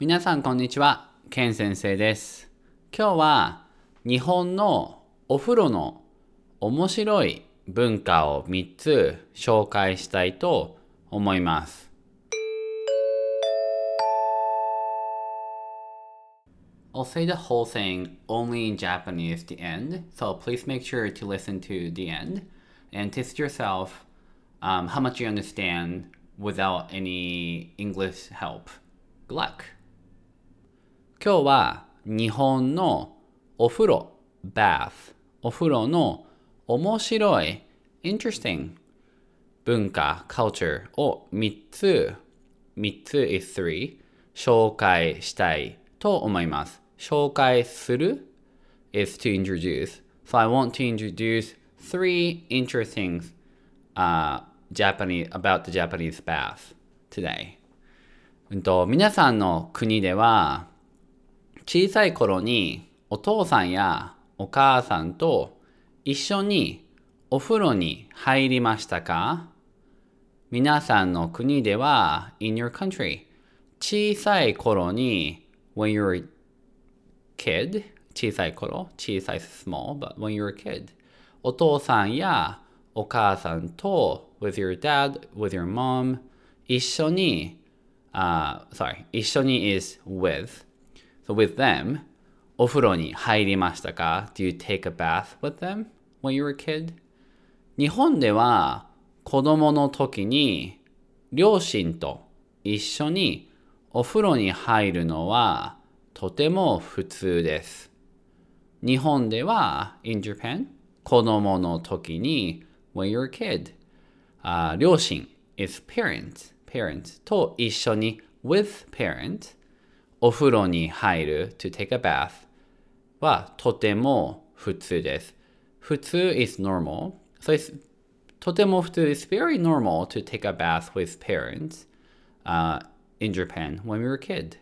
皆さんこんにちは、ケン先生です。今日は日本のお風呂の面白い文化を3つ紹介したいと思います。I'll say the whole thing only in Japanese at the end, so please make sure to listen to the end and test yourself um, how much you understand without any English help. Good luck! 今日は日本のお風呂 bath お風呂の面白い interesting 文化 culture を3つ3つ is 3紹介したいと思います紹介する is to introduce so I want to introduce three interesting uh, Japanese about the Japanese bath today 皆さんの国では小さい頃にお父さんやお母さんと一緒にお風呂に入りましたか皆さんの国では in your country 小さい頃に when you're a kid 小さい頃小さい small but when you're a kid お父さんやお母さんと with your dad with your mom 一緒に、uh, sorry 一緒に is with So with them, お風呂に入りましたか ?Do you take a bath with them when you were a kid? 日本では子供の時に両親と一緒にお風呂に入るのはとても普通です。日本では in Japan 子供の時に when you're a kid、あ両親 is parent, parent と一緒に with parent お風呂に入る to take a bath はとても普通です。普通 is normal. So it's とても普通 is very normal to take a bath with parents、uh, in Japan when we were a kid.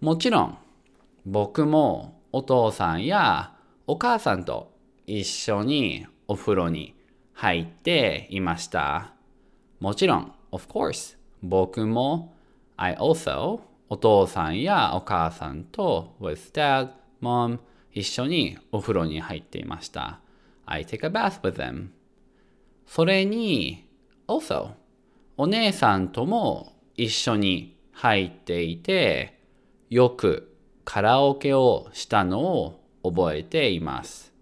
もちろん僕もお父さんやお母さんと一緒にお風呂に入っていました。もちろん、of course、僕も I also お父さんやお母さんと with dad, mom 一緒にお風呂に入っていました。I take a bath with them. それに also お姉さんとも一緒に入っていてよくカラオケをしたのを覚えています。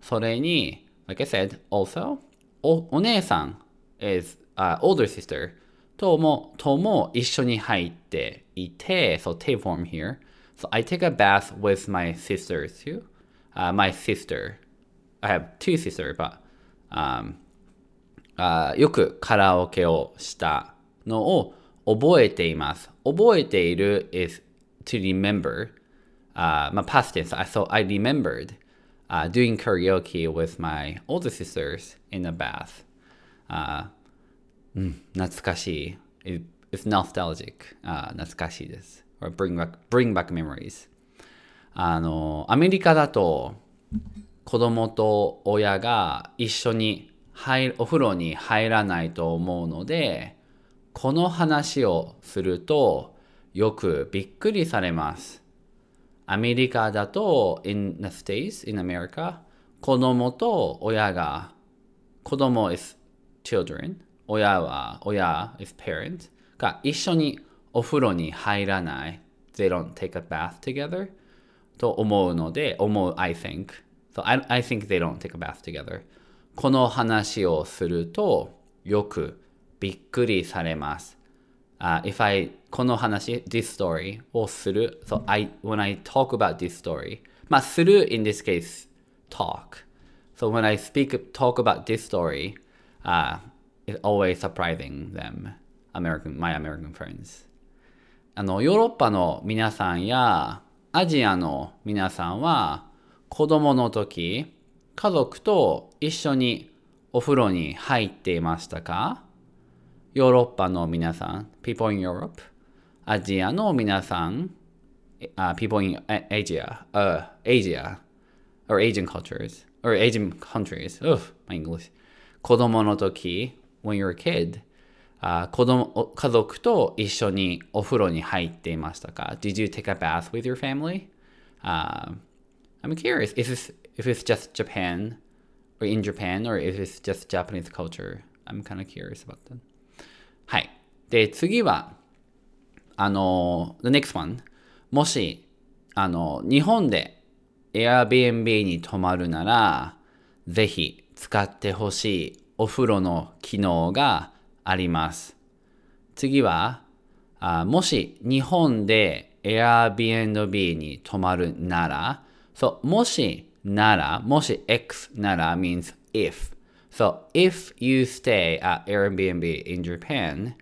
それに like I said also おお姉さん is、uh, older sister ともとも一緒に入っていて so take form here so I take a bath with my sisters too、uh, my sister I have two sisters but um, あよくカラオケをしたのを覚えています。覚えている is to remember. あまあ、past tense. I- So I remembered、uh, doing karaoke with my older sisters in a bath. あうん、懐かしい。It's nostalgic. あ懐かしいです。Or bring back, bring back memories. あの、アメリカだと子供と親が一緒に入お風呂に入らないと思うので、この話をするとよくびっくりされます。アメリカだと、in the States, in America, 子供と親が、子供 is children, 親は、親 is parent が一緒にお風呂に入らない。They don't take a bath together と思うので、思う、I think. So I, I think they don't take a bath together. この話をするとよくびっくりされます。Uh, if I この話 this story をする so I when I talk about this story まあする in this case talk so when I speak talk about this story uh, it's always surprising them American my American friends あのヨーロッパの皆さんやアジアの皆さんは子供の時家族と一緒にお風呂に入っていましたかヨーロッパの皆さん people in Europe アジアの皆さん、uh, people in Asia, uh, Asia, or Asian cultures, or Asian countries, ugh, my English. 子供の時、when you're a kid, あ子供家族と一緒にお風呂に入っていましたか ?Did you take a bath with your family?、Uh, I'm curious if it's, if it's just Japan or in Japan or if it's just Japanese culture. I'm kind of curious about that. はい。で、次は、あの、the next one. もし、あの、日本で Airbnb に泊まるなら、ぜひ使ってほしいお風呂の機能があります。次は、あもし日本で Airbnb に泊まるなら、そう、もしなら、もし X なら means if. So if you stay at Airbnb in Japan,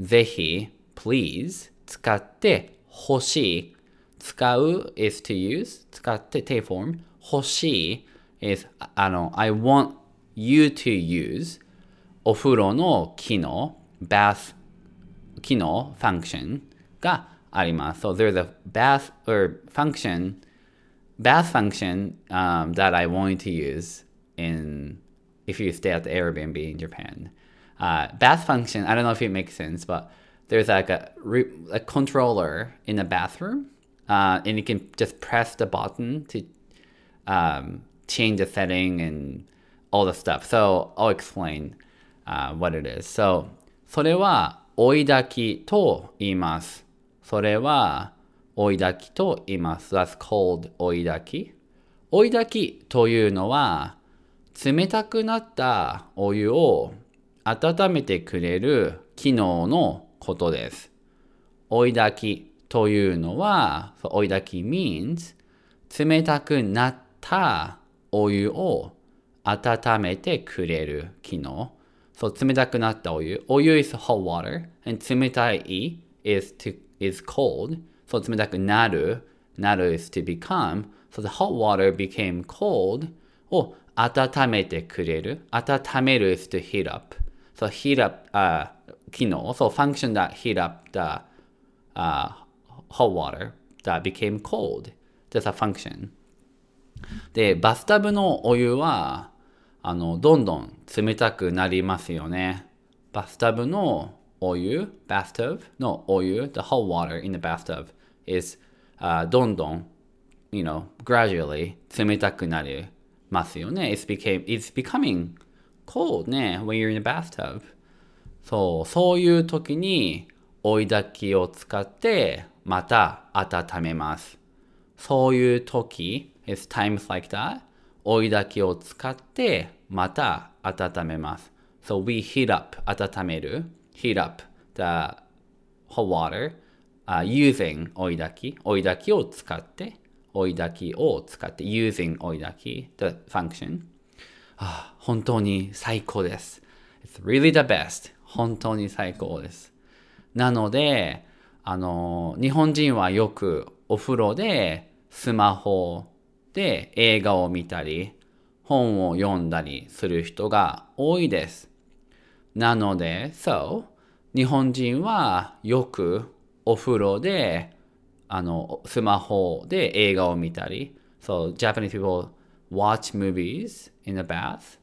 ぜひ、please 使ってほしい。使う is to use 使って定 form 欲しい is あの I want you to use お風呂の機能 bath 機能 function があります。So there's a bath or function bath function um, that I want you to use in if you stay at the Airbnb in Japan. Uh, bath function, I don't know if it makes sense, but there's like a, a controller in the bathroom, uh, and you can just press the button to um, change the setting and all the stuff. So I'll explain uh, what it is. So それは追い炊きと言います。それは追い炊きと言います。That's called 追い炊き。追い炊きというのは冷たくなったお湯を温めてくれる機能のことです。追い炊きというのは、追い炊き means 冷たくなったお湯を温めてくれる機能。そう、冷たくなったお湯。お湯 is hot water. and 冷たい is, to, is cold. そう、冷たくなる。なる is to become. So the hot water became cold を温めてくれる。温める is to heat up. So heat up、uh, 機能。So function that heat up the、uh, hot water that became cold. That's a function. で、バスタブのお湯は、あの、どんどん冷たくなりますよね。バスタブのお湯、bathtub のお湯、the hot water in the bathtub is、uh, どんどん、you know, gradually 冷たくなりますよね。It's, became, it's becoming cold ね、when you're in the bathtub. そう、そういう時に追い焚きを使ってまた温めます。そういう時、it's times like that 追い焚きを使ってまた温めます。So we heat up 温める heat up the hot water、uh, using 追い焚き追い焚きを使って追い焚きを使って using 追い焚き the function あ本当に最高です。It's really the best 本当に最高です。なので、あの、日本人はよくお風呂でスマホで映画を見たり、本を読んだりする人が多いです。なので、そう、日本人はよくお風呂で、あの、スマホで映画を見たり、そう、Japanese people watch movies in the bath、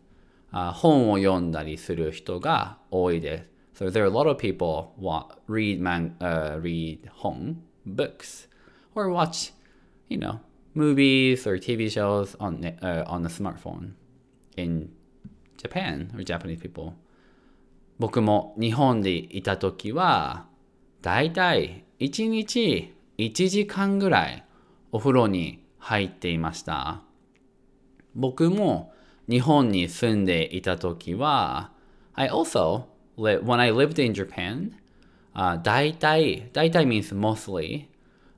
uh, 本を読んだりする人が多いです。So there are a lot of people want, read, man, uh, read 本 books or watch, you know, movies or TV shows on uh, on a smartphone in Japan or Japanese people 僕も日本でいた時はだいたい1日1時間ぐらいお風呂に入っていました僕も日本に住んでいた時は I also when I lived in Japan、uh, だいたいだいたい means mostly、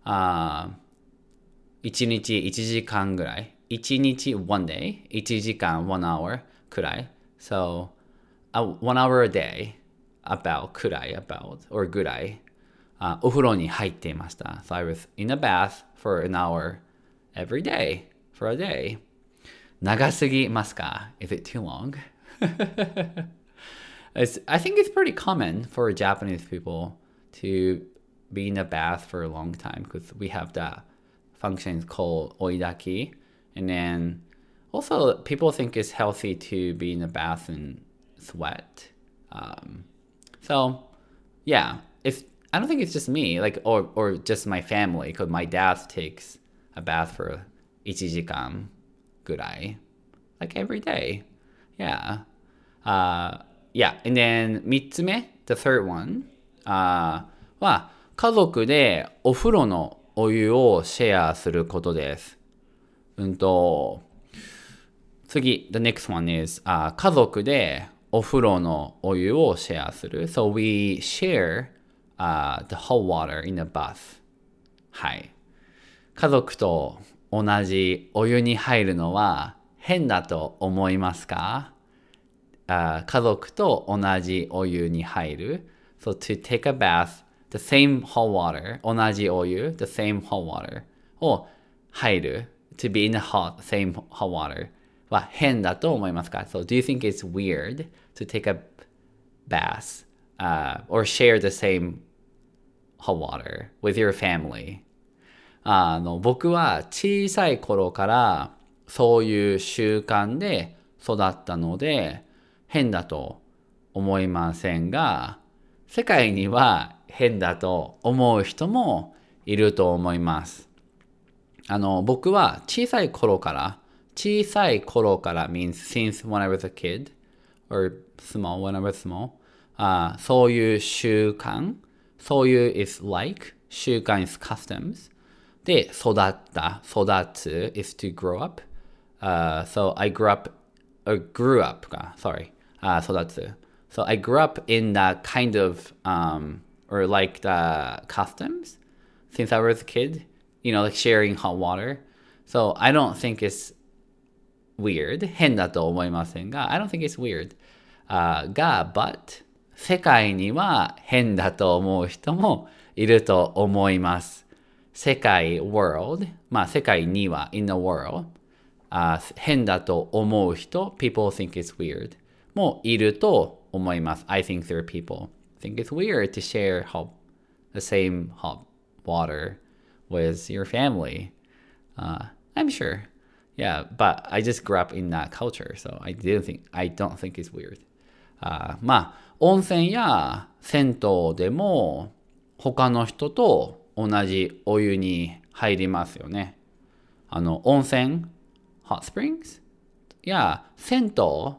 uh, 1日1時間ぐらい。1日 one day。1時間 one hour くらい。So, uh, one hour a day about くらい about or ぐらい、uh, お風呂に入っていました。So I was in a bath for an hour every day for a day. 長すぎますか Is it too long? it's, I think it's pretty common for Japanese people to be in a bath for a long time because we have that function is called oidaki. And then also people think it's healthy to be in a bath and sweat. Um, So, yeah, if I don't think it's just me, like or or just my family, because my dad takes a bath for 1時間ぐらい like every day. Yeah. Uh, yeah. And then 3つ目 the third one、uh, は家族でお風呂の お湯をシェアすることです。うんと、次、the next one is、uh, 家族でお風呂のお湯をシェアする。So we share、uh, the hot water in the bath. はい。家族と同じお湯に入るのは変だと思いますか、uh, 家族と同じお湯に入る。So to take a bath, the same hot water, 同じお湯、the same hot water を入る。to be in the hot, same hot water は変だと思いますか ?So do you think it's weird to take a bath、uh, or share the same hot water with your family? あの僕は小さい頃からそういう習慣で育ったので変だと思いませんが世界には変だと思う人もいると思います。あの僕は小さい頃から小さい頃から means since when I was a kid or small when I was small、uh, そういう習慣そういう is like 習慣 is customs で育った育つ is to grow up、uh, so I grew up or grew up か sorry、uh, 育つ so I grew up in that kind of um, or like the customs since I was a kid you know like sharing hot water so I don't think it's weird 変だと思いませんが I don't think it's weird、uh, が but 世界には変だと思う人もいると思います世界 world まあ世界には in the world、uh, 変だと思う人 people think it's weird もいると思います I think there are people think it's weird to share hot, the same hot water with your family uh, I'm sure yeah but I just grew up in that culture so I didn't think I don't think it's weird、uh, まあ温泉や銭湯でも他の人と同じお湯に入りますよね。あの、温泉 hot springs? いや、銭湯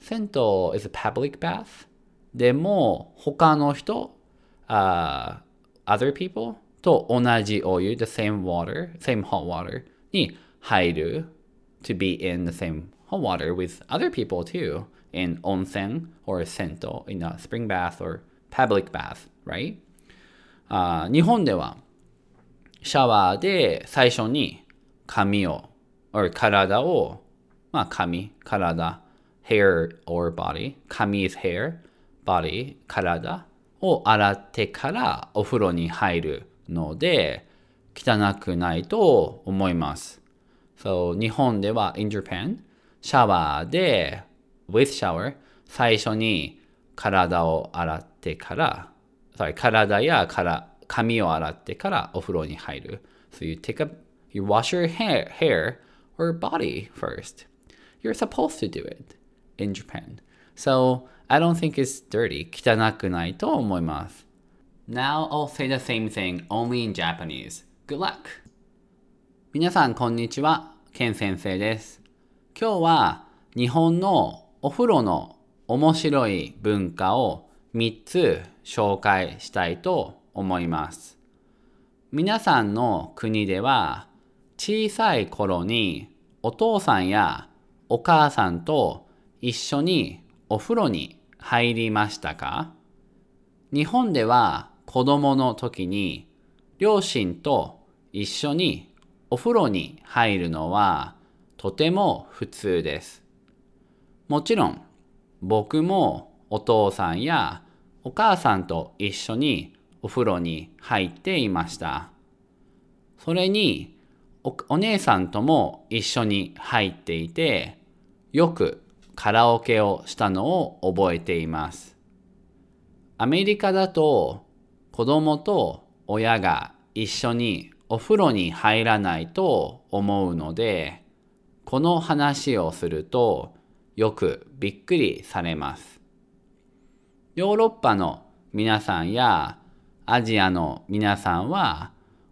銭湯 is a public bath でも他の人、uh, other people と同じお湯 the same water, same hot water に入る to be in the same hot water with other people too in onsen or 銭湯 in a spring bath or public bath, right? あ日本ではシャワーで最初に髪を or 体をまあ髪、体 hair or body 髪 is hair, body 体を洗ってからお風呂に入るので汚くないと思います。So 日本では in Japan シャワーで with shower 最初に体を洗ってから sorry 体やから髪を洗ってからお風呂に入る。So you take a, you wash your hair, hair or body first. You're supposed to do it in Japan. So I don't think it's dirty. 汚くないと思います。Now I'll say the same thing only in Japanese. Good luck! 皆さんこんにちは。ケン先生です。今日は日本のお風呂の面白い文化を3つ紹介したいと思います。皆さんの国では小さい頃にお父さんやお母さんと一緒にお風呂に入りましたか？日本では子供の時に両親と一緒にお風呂に入るのはとても普通です。もちろん僕もお父さんやお母さんと一緒にお風呂に入っていました。それにお姉さんとも一緒に入っていて、よくカラオケをしたのを覚えています。アメリカだと子供と親が一緒にお風呂に入らないと思うので、この話をするとよくびっくりされます。ヨーロッパの皆さんやアジアの皆さんは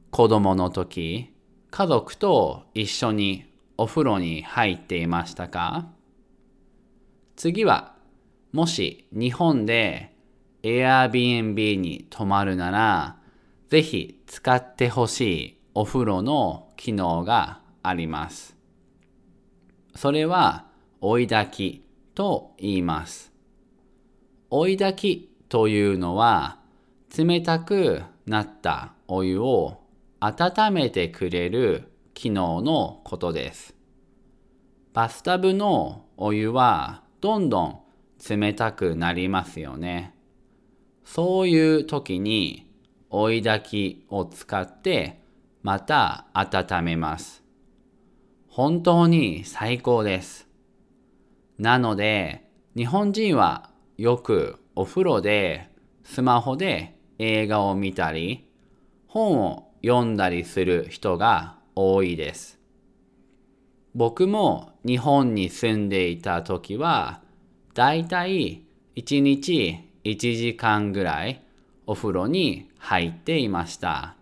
子供の時、家族と一緒にお風呂に入っていましたか？次は、もし日本で Airbnb に泊まるなら、ぜひ使ってほしいお風呂の機能があります。それは追い炊きと言います。追い炊きというのは冷たくなったお湯を温めてくれる機能のことです。バスタブのお湯はどんどん冷たくなりますよね。そういう時に追い炊きを使ってまた温めます。本当に最高です。なので日本人はよくお風呂でスマホで映画を見たり本を読んだりする人が多いです。僕も日本に住んでいた時はだいたい1日1時間ぐらいお風呂に入っていました。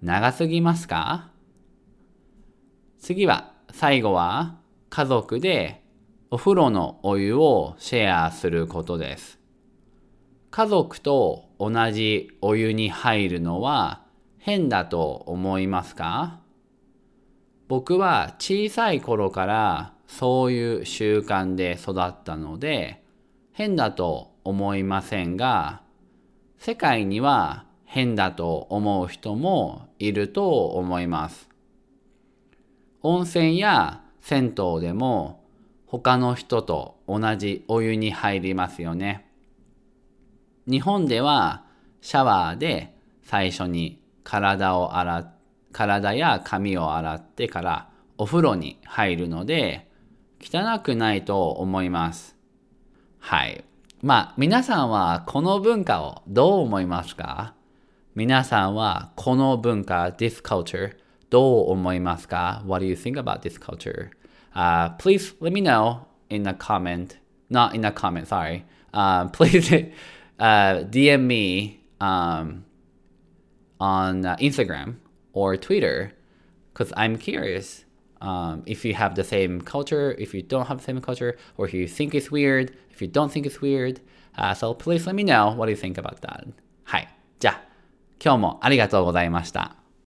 長すぎますか？次は最後は家族でお風呂のお湯をシェアすることです。家族と同じお湯に入るのは変だと思いますか？僕は小さい頃からそういう習慣で育ったので変だと思いませんが世界には変だと思う人もいると思います。温泉や銭湯でも他の人と同じお湯に入りますよね。日本ではシャワーで最初に体を洗って体や髪を洗ってからお風呂に入るので汚くないと思います。はい。まあ皆さんはこの文化をどう思いますか皆さんはこの文化、this culture どう思いますか ?What do you think about this culture?、Uh, please let me know in a comment. Not in a comment, sorry. Uh, please uh, DM me um, on Instagram or Twitter because I'm curious um, if you have the same culture, if you don't have the same culture, or if you think it's weird, if you don't think it's weird. Uh, so please let me know what you think about that. はい。じゃあ、今日もありがとうございました。